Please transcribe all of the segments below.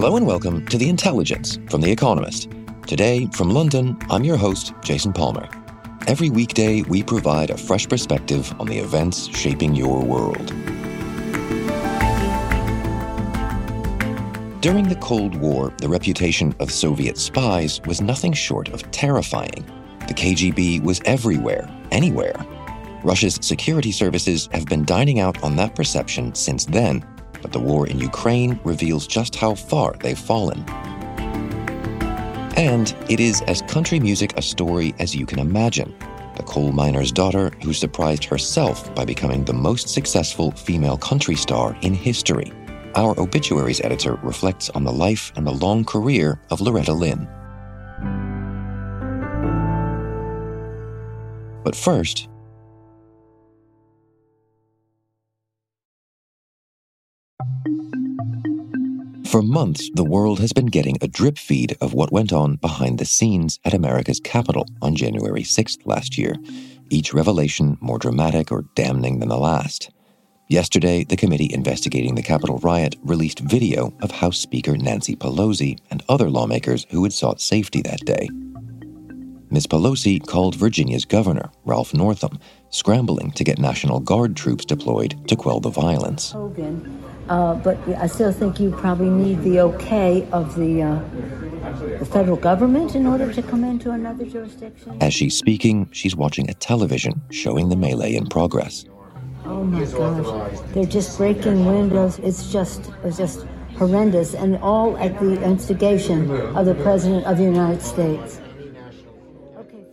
Hello and welcome to The Intelligence from The Economist. Today, from London, I'm your host, Jason Palmer. Every weekday, we provide a fresh perspective on the events shaping your world. During the Cold War, the reputation of Soviet spies was nothing short of terrifying. The KGB was everywhere, anywhere. Russia's security services have been dining out on that perception since then, but the war in Ukraine reveals just how far they've fallen. And it is as country music a story as you can imagine. The coal miner's daughter who surprised herself by becoming the most successful female country star in history. Our obituaries editor reflects on the life and the long career of Loretta Lynn. But first, For months, the world has been getting a drip feed of what went on behind the scenes at America's Capitol on January 6th last year, each revelation more dramatic or damning than the last. Yesterday, the committee investigating the Capitol riot released video of House Speaker Nancy Pelosi and other lawmakers who had sought safety that day. Ms. Pelosi called Virginia's governor, Ralph Northam, scrambling to get National Guard troops deployed to quell the violence. Hogan uh, but I still think you probably need the okay of the, uh, the federal government in order to come into another jurisdiction. As she's speaking, she's watching a television showing the melee in progress. Oh my gosh, they're just breaking windows. It's just, it's just horrendous, and all at the instigation of the President of the United States.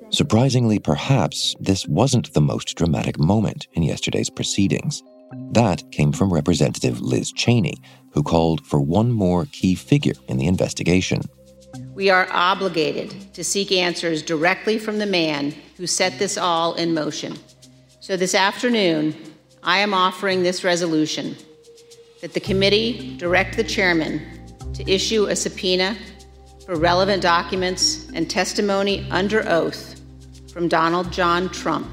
Surprisingly, perhaps, this wasn't the most dramatic moment in yesterday's proceedings. That came from Representative Liz Cheney, who called for one more key figure in the investigation. We are obligated to seek answers directly from the man who set this all in motion. So this afternoon, I am offering this resolution that the committee direct the chairman to issue a subpoena for relevant documents and testimony under oath from Donald John Trump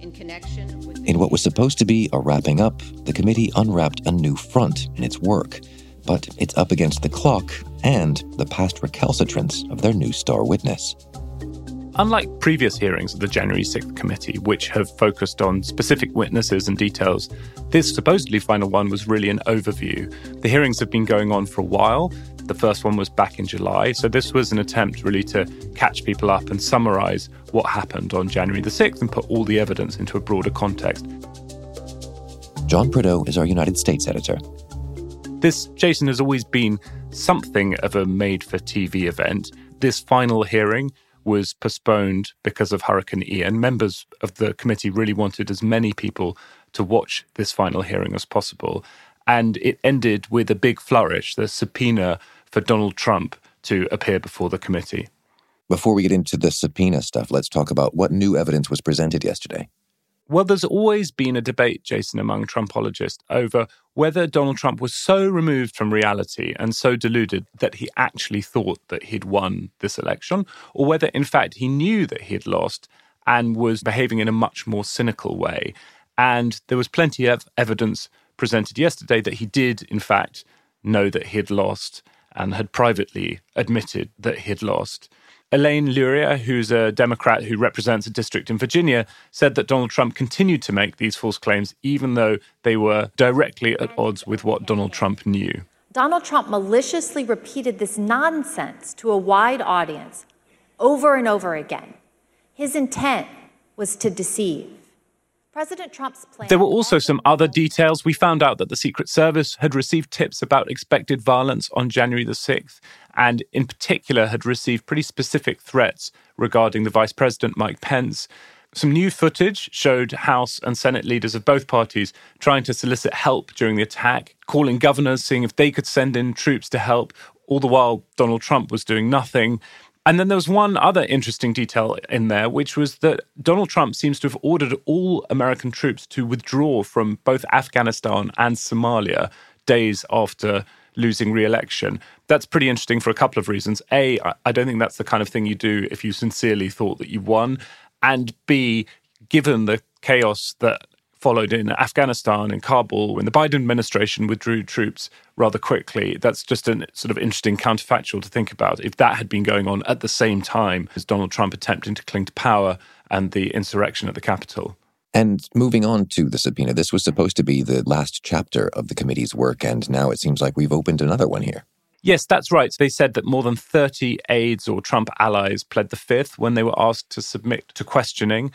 in connection in what was supposed to be a wrapping up, the committee unwrapped a new front in its work, but it's up against the clock and the past recalcitrance of their new star witness. Unlike previous hearings of the January 6th committee, which have focused on specific witnesses and details, this supposedly final one was really an overview. The hearings have been going on for a while. The first one was back in July, so this was an attempt really to catch people up and summarize what happened on January the 6th and put all the evidence into a broader context. John Prideaux is our United States editor. This, Jason, has always been something of a made for TV event. This final hearing was postponed because of Hurricane Ian. Members of the committee really wanted as many people to watch this final hearing as possible. And it ended with a big flourish the subpoena for Donald Trump to appear before the committee. Before we get into the subpoena stuff, let's talk about what new evidence was presented yesterday. Well, there's always been a debate, Jason, among Trumpologists over whether Donald Trump was so removed from reality and so deluded that he actually thought that he'd won this election, or whether, in fact, he knew that he had lost and was behaving in a much more cynical way. And there was plenty of evidence presented yesterday that he did, in fact, know that he had lost and had privately admitted that he had lost. Elaine Luria, who's a Democrat who represents a district in Virginia, said that Donald Trump continued to make these false claims even though they were directly at odds with what Donald Trump knew. Donald Trump maliciously repeated this nonsense to a wide audience over and over again. His intent was to deceive. President Trump's plan. There were also some other details. We found out that the Secret Service had received tips about expected violence on January the 6th, and in particular had received pretty specific threats regarding the Vice President Mike Pence. Some new footage showed House and Senate leaders of both parties trying to solicit help during the attack, calling governors, seeing if they could send in troops to help. All the while, Donald Trump was doing nothing. And then there was one other interesting detail in there, which was that Donald Trump seems to have ordered all American troops to withdraw from both Afghanistan and Somalia days after losing re election. That's pretty interesting for a couple of reasons. A, I don't think that's the kind of thing you do if you sincerely thought that you won and B, given the chaos that followed in Afghanistan and Kabul when the Biden administration withdrew troops rather quickly. That's just a sort of interesting counterfactual to think about. If that had been going on at the same time as Donald Trump attempting to cling to power and the insurrection at the Capitol. And moving on to the subpoena, this was supposed to be the last chapter of the committee's work, and now it seems like we've opened another one here. Yes, that's right. They said that more than 30 aides or Trump allies pled the fifth when they were asked to submit to questioning.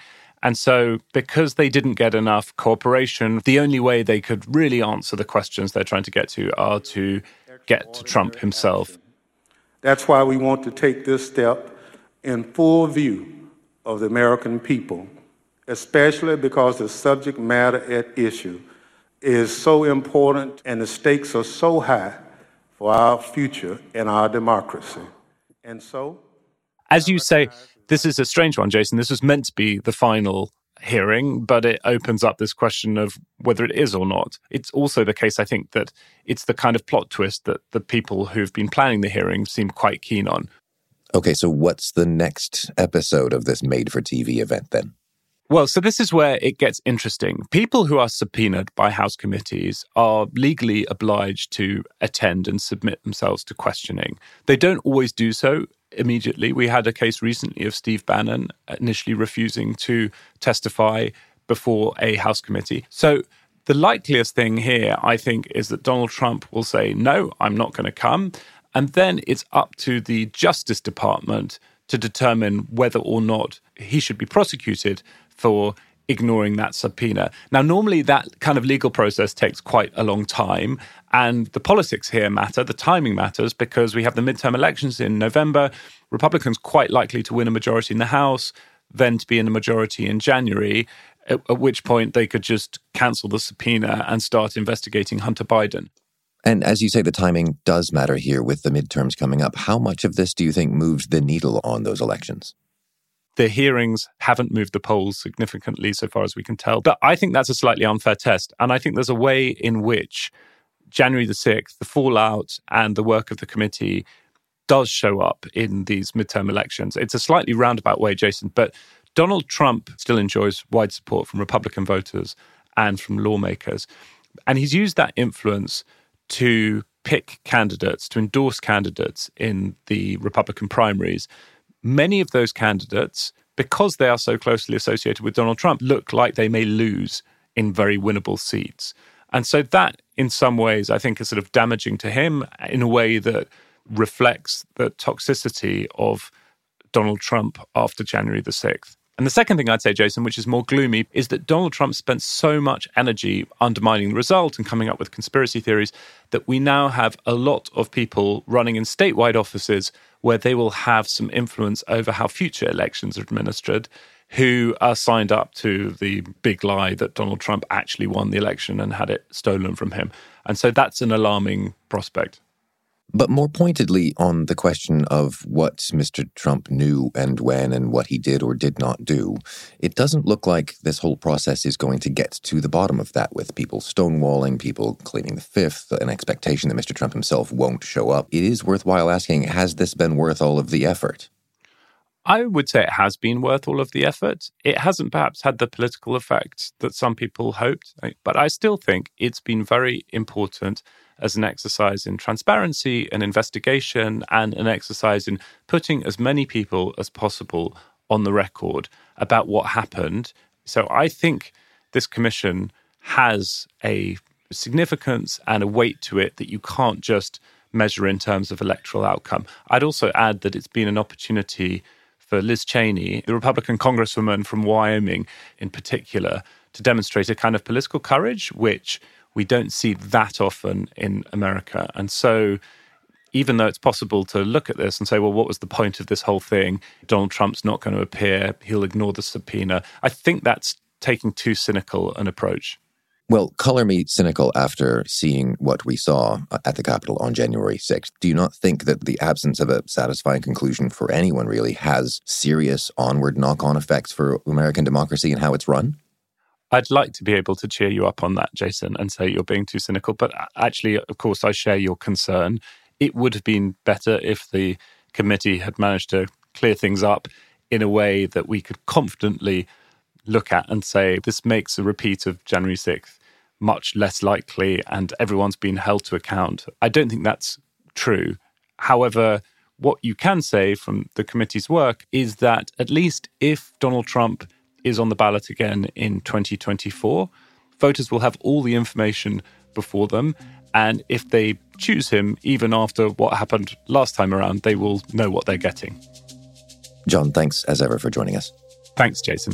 And so, because they didn't get enough cooperation, the only way they could really answer the questions they're trying to get to are to get to Trump himself. That's why we want to take this step in full view of the American people, especially because the subject matter at issue is so important and the stakes are so high for our future and our democracy. And so, as you say, this is a strange one, Jason. This was meant to be the final hearing, but it opens up this question of whether it is or not. It's also the case, I think, that it's the kind of plot twist that the people who've been planning the hearing seem quite keen on. Okay, so what's the next episode of this made for TV event then? Well, so this is where it gets interesting. People who are subpoenaed by House committees are legally obliged to attend and submit themselves to questioning. They don't always do so immediately. We had a case recently of Steve Bannon initially refusing to testify before a House committee. So the likeliest thing here, I think, is that Donald Trump will say, no, I'm not going to come. And then it's up to the Justice Department to determine whether or not he should be prosecuted for ignoring that subpoena. Now, normally that kind of legal process takes quite a long time. And the politics here matter, the timing matters, because we have the midterm elections in November. Republicans quite likely to win a majority in the House, then to be in a majority in January, at, at which point they could just cancel the subpoena and start investigating Hunter Biden. And as you say, the timing does matter here with the midterms coming up. How much of this do you think moves the needle on those elections? The hearings haven't moved the polls significantly so far as we can tell. But I think that's a slightly unfair test. And I think there's a way in which January the 6th, the fallout and the work of the committee does show up in these midterm elections. It's a slightly roundabout way, Jason, but Donald Trump still enjoys wide support from Republican voters and from lawmakers. And he's used that influence to pick candidates, to endorse candidates in the Republican primaries many of those candidates, because they are so closely associated with Donald Trump, look like they may lose in very winnable seats. And so that, in some ways, I think is sort of damaging to him in a way that reflects the toxicity of Donald Trump after January the 6th. And the second thing I'd say, Jason, which is more gloomy, is that Donald Trump spent so much energy undermining the result and coming up with conspiracy theories that we now have a lot of people running in statewide offices where they will have some influence over how future elections are administered who are signed up to the big lie that Donald Trump actually won the election and had it stolen from him. And so that's an alarming prospect. But more pointedly, on the question of what Mr. Trump knew and when and what he did or did not do, it doesn't look like this whole process is going to get to the bottom of that with people stonewalling, people claiming the fifth, an expectation that Mr. Trump himself won't show up. It is worthwhile asking has this been worth all of the effort? I would say it has been worth all of the effort. It hasn't perhaps had the political effect that some people hoped, eh, but I still think it's been very important as an exercise in transparency and investigation and an exercise in putting as many people as possible on the record about what happened. So I think this commission has a significance and a weight to it that you can't just measure in terms of electoral outcome. I'd also add that it's been an opportunity for Liz Cheney, the Republican congresswoman from Wyoming in particular, to demonstrate a kind of political courage, which we don't see that often in America. And so even though it's possible to look at this and say, well, what was the point of this whole thing? Donald Trump's not going to appear. He'll ignore the subpoena. I think that's taking too cynical an approach. Well, color me cynical after seeing what we saw uh, at the Capitol on January 6th. Do you not think that the absence of a satisfying conclusion for anyone really has serious onward knock on effects for American democracy and how it's run? I'd like to be able to cheer you up on that, Jason, and say you're being too cynical. But uh, actually, of course, I share your concern. It would have been better if the committee had managed to clear things up in a way that we could confidently look at and say this makes a repeat of January 6th much less likely and everyone's been held to account. I don't think that's true. However, what you can say from the committee's work is that at least if Donald Trump is on the ballot again in 2024, voters will have all the information before them. And if they choose him, even after what happened last time around, they will know what they're getting. John, thanks as ever for joining us. Thanks, Jason.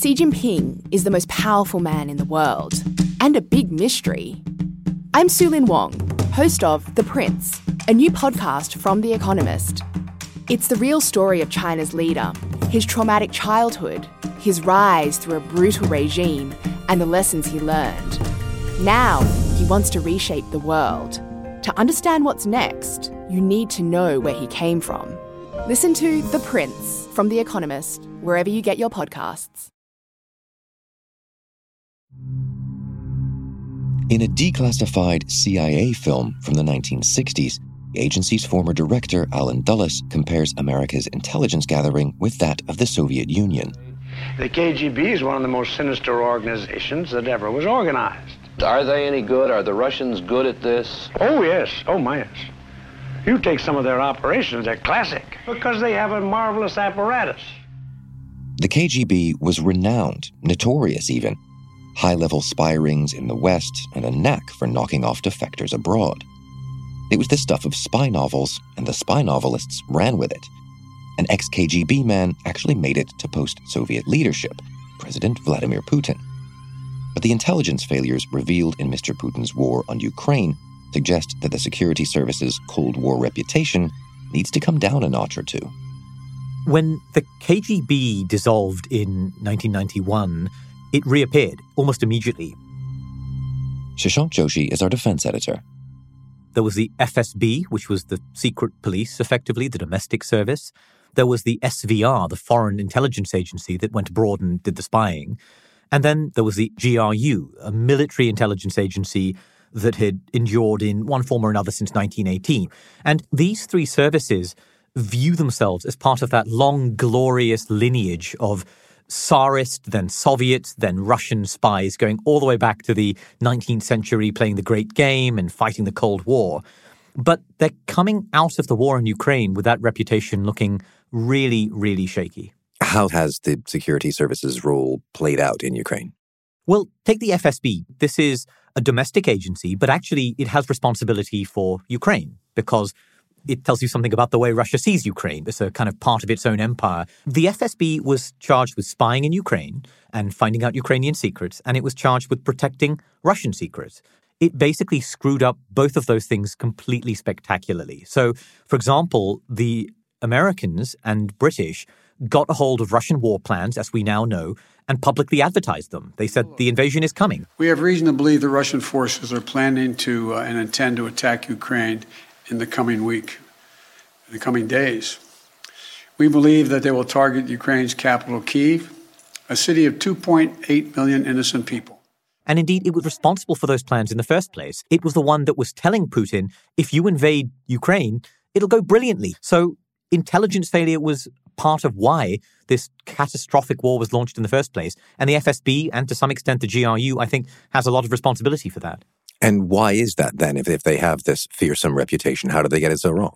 Xi Jinping is the most powerful man in the world and a big mystery. I'm Sue-Lin Wong, host of The Prince, a new podcast from The Economist. It's the real story of China's leader, his traumatic childhood, his rise through a brutal regime, and the lessons he learned. Now, he wants to reshape the world. To understand what's next, you need to know where he came from. Listen to The Prince from The Economist, wherever you get your podcasts. In a declassified CIA film from the 1960s, the agency's former director, Allen Dulles, compares America's intelligence gathering with that of the Soviet Union. The KGB is one of the most sinister organizations that ever was organized. Are they any good? Are the Russians good at this? Oh, yes. Oh, my, yes. You take some of their operations, they're classic because they have a marvelous apparatus. The KGB was renowned, notorious even, high level spy rings in the West, and a knack for knocking off defectors abroad. It was the stuff of spy novels, and the spy novelists ran with it. An ex KGB man actually made it to post Soviet leadership, President Vladimir Putin. But the intelligence failures revealed in Mr. Putin's war on Ukraine suggest that the security service's Cold War reputation needs to come down a notch or two. When the KGB dissolved in 1991, it reappeared almost immediately. Shashank Joshi is our defense editor. There was the FSB, which was the secret police, effectively, the domestic service. There was the SVR, the foreign intelligence agency that went abroad and did the spying. And then there was the GRU, a military intelligence agency that had endured in one form or another since 1918. And these three services view themselves as part of that long, glorious lineage of Tsarist, then Soviet, then Russian spies going all the way back to the 19th century playing the great game and fighting the Cold War. But they're coming out of the war in Ukraine with that reputation looking really, really shaky. How has the security services role played out in Ukraine? Well, take the FSB. This is a domestic agency, but actually it has responsibility for Ukraine because it tells you something about the way Russia sees Ukraine. It's a kind of part of its own empire. The FSB was charged with spying in Ukraine and finding out Ukrainian secrets, and it was charged with protecting Russian secrets. It basically screwed up both of those things completely spectacularly. So, for example, the Americans and British got a hold of Russian war plans, as we now know, and publicly advertised them. They said the invasion is coming. We have reason to believe the Russian forces are planning to uh, and intend to attack Ukraine in the coming week, in the coming days. We believe that they will target Ukraine's capital, Kiev, a city of 2.8 million innocent people. And indeed, it was responsible for those plans in the first place. It was the one that was telling Putin, if you invade Ukraine, it'll go brilliantly. So intelligence failure was part of why this catastrophic war was launched in the first place. And the FSB, and to some extent the GRU, I think, has a lot of responsibility for that. And why is that then? If, if they have this fearsome reputation, how did they get it so wrong?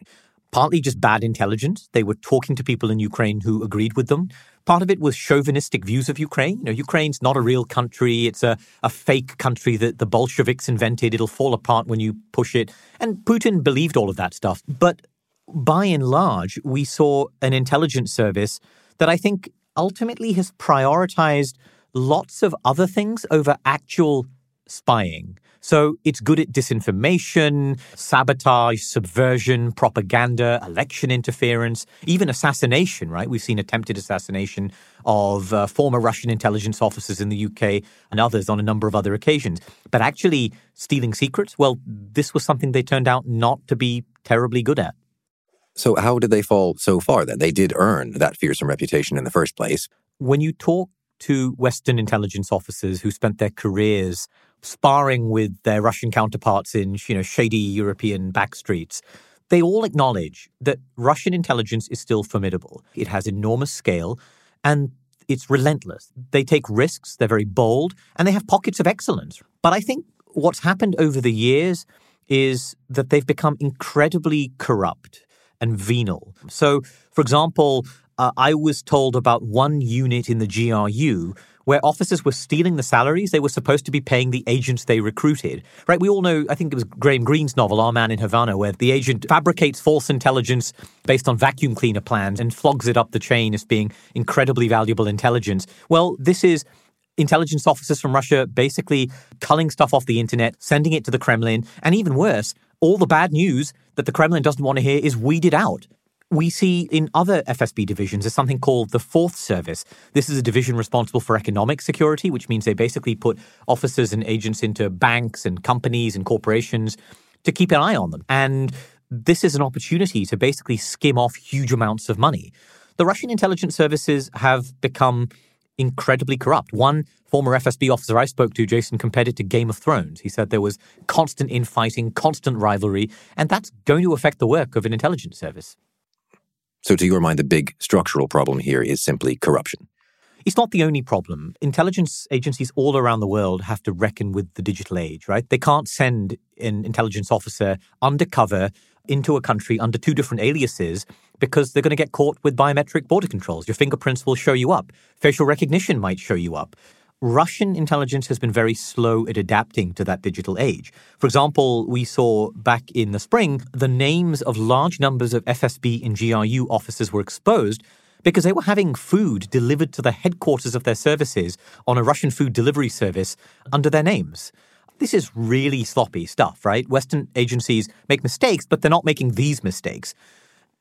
Partly just bad intelligence. They were talking to people in Ukraine who agreed with them. Part of it was chauvinistic views of Ukraine. You know, Ukraine's not a real country. It's a, a fake country that the Bolsheviks invented. It'll fall apart when you push it. And Putin believed all of that stuff. But by and large, we saw an intelligence service that I think ultimately has prioritized lots of other things over actual spying. So it's good at disinformation, sabotage, subversion, propaganda, election interference, even assassination, right? We've seen attempted assassination of uh, former Russian intelligence officers in the UK and others on a number of other occasions. But actually, stealing secrets, well, this was something they turned out not to be terribly good at. So, how did they fall so far then? They did earn that fearsome reputation in the first place. When you talk to Western intelligence officers who spent their careers sparring with their Russian counterparts in you know, shady European backstreets, they all acknowledge that Russian intelligence is still formidable. It has enormous scale and it's relentless. They take risks, they're very bold, and they have pockets of excellence. But I think what's happened over the years is that they've become incredibly corrupt and venal. So, for example, uh, I was told about one unit in the GRU where officers were stealing the salaries they were supposed to be paying the agents they recruited. Right? We all know, I think it was Graham Greene's novel, Our Man in Havana, where the agent fabricates false intelligence based on vacuum cleaner plans and flogs it up the chain as being incredibly valuable intelligence. Well, this is intelligence officers from Russia basically culling stuff off the internet, sending it to the Kremlin, and even worse, all the bad news that the Kremlin doesn't want to hear is weeded out. We see in other FSB divisions is something called the Fourth Service. This is a division responsible for economic security, which means they basically put officers and agents into banks and companies and corporations to keep an eye on them. And this is an opportunity to basically skim off huge amounts of money. The Russian intelligence services have become incredibly corrupt. One former FSB officer I spoke to, Jason, compared it to Game of Thrones. He said there was constant infighting, constant rivalry, and that's going to affect the work of an intelligence service. So, to your mind, the big structural problem here is simply corruption. It's not the only problem. Intelligence agencies all around the world have to reckon with the digital age, right? They can't send an intelligence officer undercover into a country under two different aliases because they're going to get caught with biometric border controls. Your fingerprints will show you up. Facial recognition might show you up. Russian intelligence has been very slow at adapting to that digital age. For example, we saw back in the spring the names of large numbers of FSB and GRU officers were exposed because they were having food delivered to the headquarters of their services on a Russian food delivery service under their names. This is really sloppy stuff, right? Western agencies make mistakes, but they're not making these mistakes.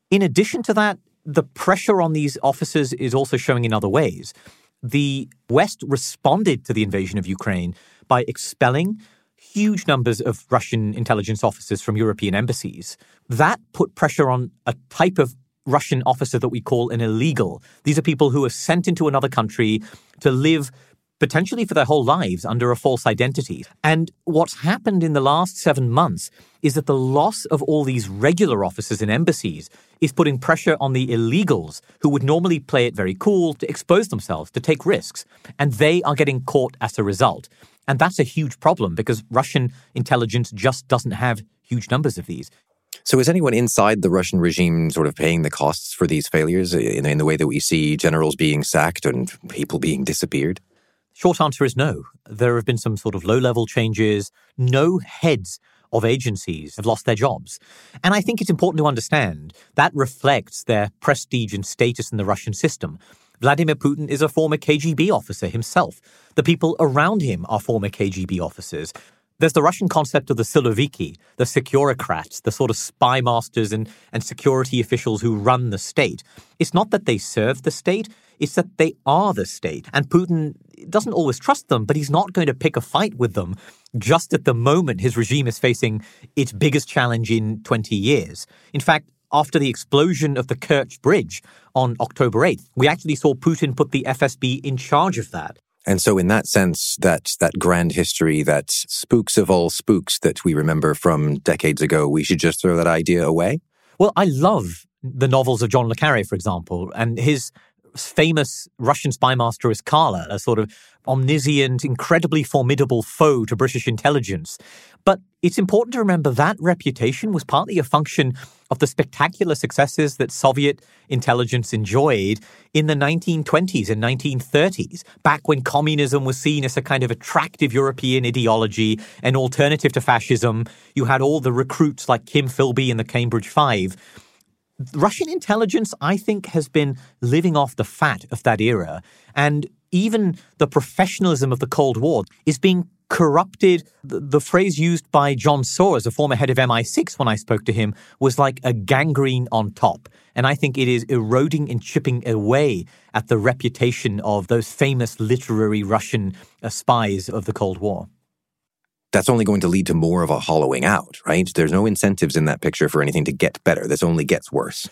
In addition to that, the pressure on these officers is also showing in other ways the West responded to the invasion of Ukraine by expelling huge numbers of Russian intelligence officers from European embassies. That put pressure on a type of Russian officer that we call an illegal. These are people who are sent into another country to live potentially for their whole lives under a false identity. And what's happened in the last seven months is that the loss of all these regular officers in embassies is putting pressure on the illegals who would normally play it very cool to expose themselves, to take risks. And they are getting caught as a result. And that's a huge problem because Russian intelligence just doesn't have huge numbers of these. So, is anyone inside the Russian regime sort of paying the costs for these failures in, in the way that we see generals being sacked and people being disappeared? Short answer is no. There have been some sort of low level changes. No heads of agencies have lost their jobs. And I think it's important to understand that reflects their prestige and status in the Russian system. Vladimir Putin is a former KGB officer himself. The people around him are former KGB officers. There's the Russian concept of the Siloviki, the securocrats, the sort of spy masters and, and security officials who run the state. It's not that they serve the state, it's that they are the state. And Putin doesn't always trust them, but he's not going to pick a fight with them just at the moment his regime is facing its biggest challenge in 20 years. In fact, after the explosion of the Kerch Bridge on October 8th, we actually saw Putin put the FSB in charge of that. And so, in that sense, that that grand history, that spooks of all spooks that we remember from decades ago, we should just throw that idea away. Well, I love the novels of John le Carre, for example, and his famous Russian spy master is Karla, a sort of omniscient, incredibly formidable foe to British intelligence. But it's important to remember that reputation was partly a function of the spectacular successes that Soviet intelligence enjoyed in the 1920s and 1930s, back when communism was seen as a kind of attractive European ideology, an alternative to fascism. You had all the recruits like Kim Philby and the Cambridge Five. Russian intelligence, I think, has been living off the fat of that era. And even the professionalism of the Cold War is being corrupted. The, the, phrase used by John Sawers, a former head of MI6, when I spoke to him, was like a gangrene on top. And I think it is eroding and chipping away at the reputation of those famous literary Russian uh, spies of the Cold War. That's only going to lead to more of a hollowing out, right? There's no incentives in that picture for anything to get better. This only gets worse.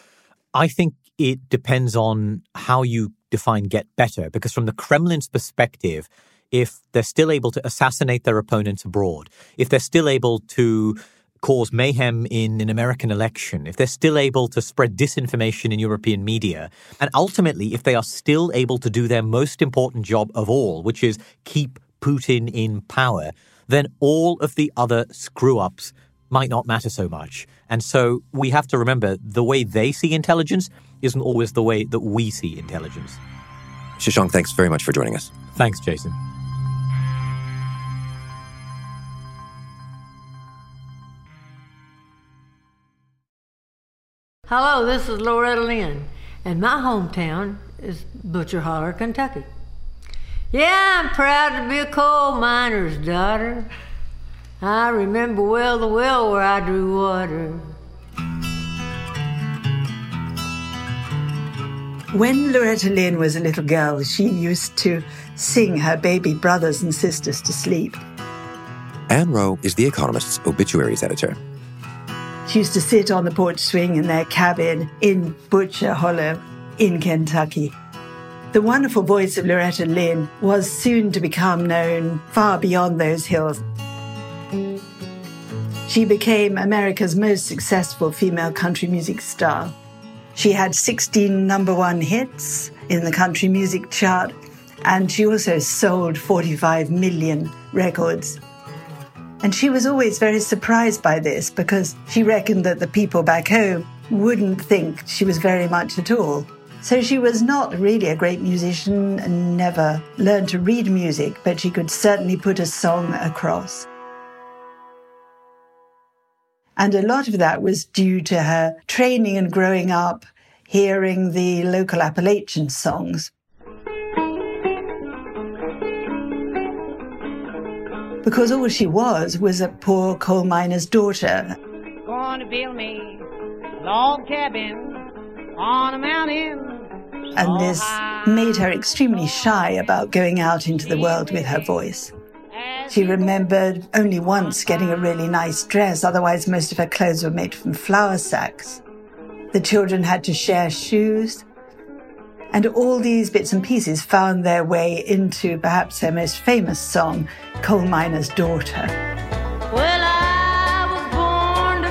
I think it depends on how you define get better, because from the Kremlin's perspective, if they're still able to assassinate their opponents abroad, if they're still able to cause mayhem in an American election, if they're still able to spread disinformation in European media, and ultimately, if they are still able to do their most important job of all, which is keep Putin in power, then all of the other screw ups might not matter so much. And so we have to remember the way they see intelligence isn't always the way that we see intelligence. Shashank, thanks very much for joining us. Thanks, Jason. Hello, this is Loretta Lynn, and my hometown is Butcher Holler, Kentucky. Yeah, I'm proud to be a coal miner's daughter. I remember well the well where I drew water. When Loretta Lynn was a little girl, she used to sing her baby brothers and sisters to sleep. Ann Wroe is The Economist's obituaries editor. She used to sit on the porch swing in their cabin in Butcher Hollow in Kentucky. The wonderful voice of Loretta Lynn was soon to become known far beyond those hills. She became America's most successful female country music star. She had 16 number one hits in the country music chart, and she also sold 45 million records. And she was always very surprised by this because she reckoned that the people back home wouldn't think she was very much at all. So she was not really a great musician and never learned to read music, but she could certainly put a song across. And a lot of that was due to her training and growing up hearing the local Appalachian songs. because all she was was a poor coal miner's daughter. To build me log cabin on a mountain. And this made her extremely shy about going out into the world with her voice. She remembered only once getting a really nice dress, otherwise, most of her clothes were made from flour sacks. The children had to share shoes. And all these bits and pieces found their way into perhaps her most famous song, Coal Miner's Daughter. Well,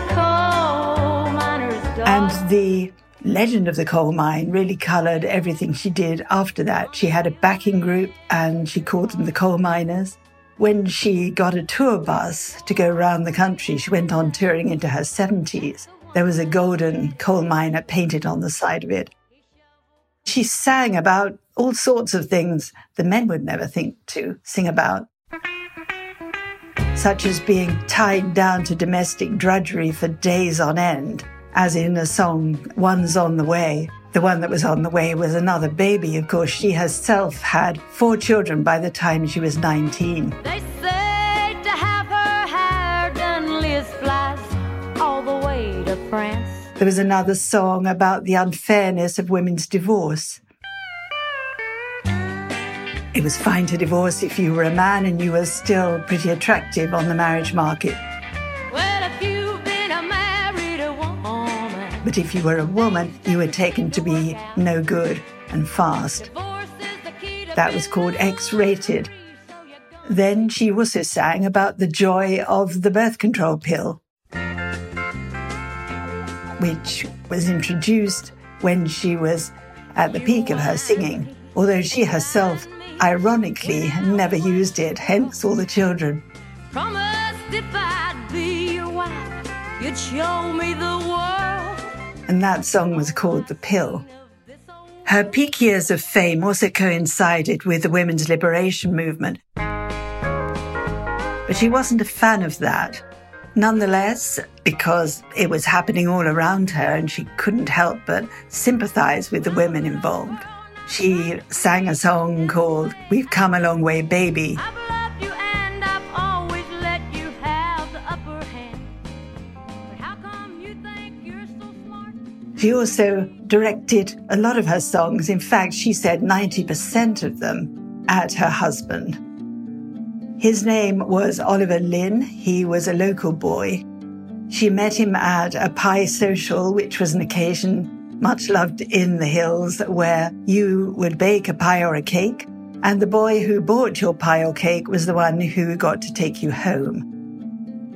coal miner's daughter. And the legend of the coal mine really coloured everything she did after that. She had a backing group and she called them the coal miners. When she got a tour bus to go around the country, she went on touring into her 70s. There was a golden coal miner painted on the side of it. She sang about all sorts of things the men would never think to sing about, such as being tied down to domestic drudgery for days on end, as in a song, One's on the Way. The one that was on the way was another baby. Of course, she herself had four children by the time she was 19. They to have her hair done, Liz flies all the way to France. There was another song about the unfairness of women's divorce. It was fine to divorce if you were a man and you were still pretty attractive on the marriage market. But if you were a woman, you were taken to be no good and fast. That was called X Rated. Then she also sang about the joy of the birth control pill, which was introduced when she was at the peak of her singing, although she herself, ironically, never used it, hence all the children. Promised if I'd be your wife, you'd show me the world. And that song was called The Pill. Her peak years of fame also coincided with the women's liberation movement. But she wasn't a fan of that. Nonetheless, because it was happening all around her and she couldn't help but sympathize with the women involved, she sang a song called We've Come a Long Way, Baby. She also directed a lot of her songs. In fact, she said 90% of them at her husband. His name was Oliver Lynn. He was a local boy. She met him at a pie social, which was an occasion much loved in the hills where you would bake a pie or a cake. And the boy who bought your pie or cake was the one who got to take you home.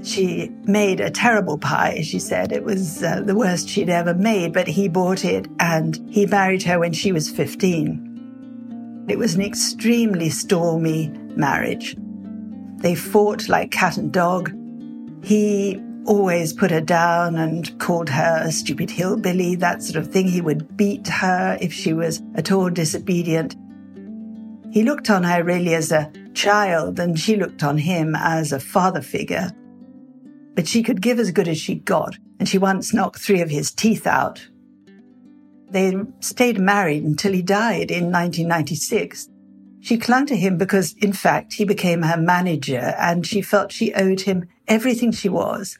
She made a terrible pie, she said. It was uh, the worst she'd ever made, but he bought it and he married her when she was 15. It was an extremely stormy marriage. They fought like cat and dog. He always put her down and called her a stupid hillbilly, that sort of thing. He would beat her if she was at all disobedient. He looked on her really as a child and she looked on him as a father figure but she could give as good as she got, and she once knocked three of his teeth out. They stayed married until he died in 1996. She clung to him because, in fact, he became her manager and she felt she owed him everything she was.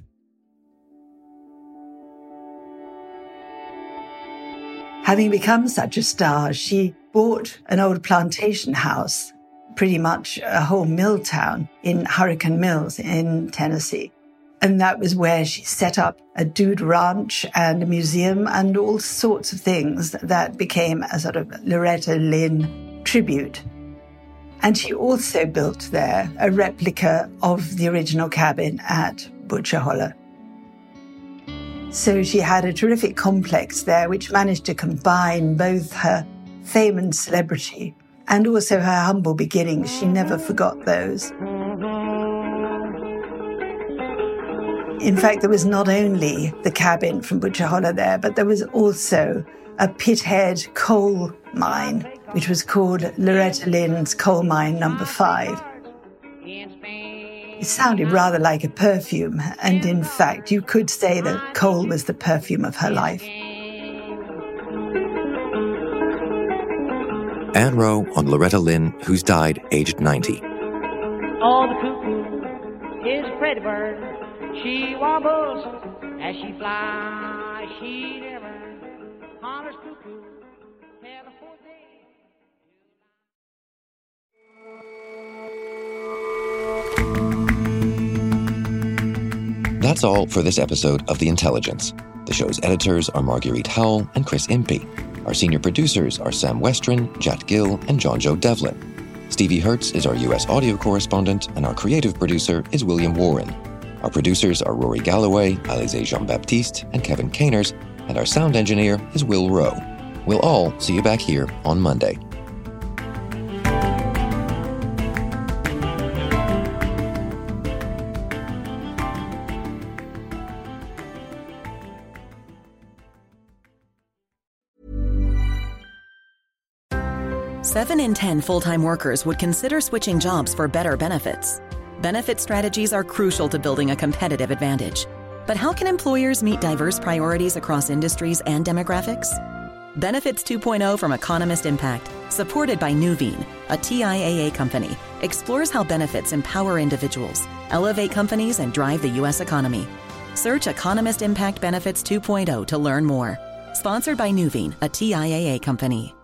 Having become such a star, she bought an old plantation house, pretty much a whole mill town in Hurricane Mills in Tennessee. And that was where she set up a dude ranch and a museum and all sorts of things that became a sort of Loretta Lynn tribute. And she also built there a replica of the original cabin at Butcher Holler. So she had a terrific complex there which managed to combine both her fame and celebrity and also her humble beginnings. She never forgot those. In fact, there was not only the cabin from Butcher Holler there, but there was also a pithead coal mine, which was called Loretta Lynn's Coal Mine Number Five. It sounded rather like a perfume, and in fact, you could say that coal was the perfume of her life. Ann Wroe on Loretta Lynn, who's died aged 90. Oh, the cuckoo is a pretty bird. She wobbles as she flies. She never hollers cuckoo. That's all for this episode of The Intelligence. The show's editors are Marguerite Howell and Chris Impey. Our senior producers are Sam Westron, Jat Gill, and John Joe Devlin. Stevie Hertz is our U.S. audio correspondent, and our creative producer is William Warren. Our producers are Rory Galloway, Alize Jean Baptiste, and Kevin Caners, and our sound engineer is Will Rowe. We'll all see you back here on Monday. Seven in 10 full time workers would consider switching jobs for better benefits. Benefit strategies are crucial to building a competitive advantage. But how can employers meet diverse priorities across industries and demographics? Benefits 2.0 from Economist Impact, supported by Nuveen, a TIAA company, explores how benefits empower individuals, elevate companies, and drive the U.S. economy. Search Economist Impact Benefits 2.0 to learn more. Sponsored by Nuveen, a TIAA company.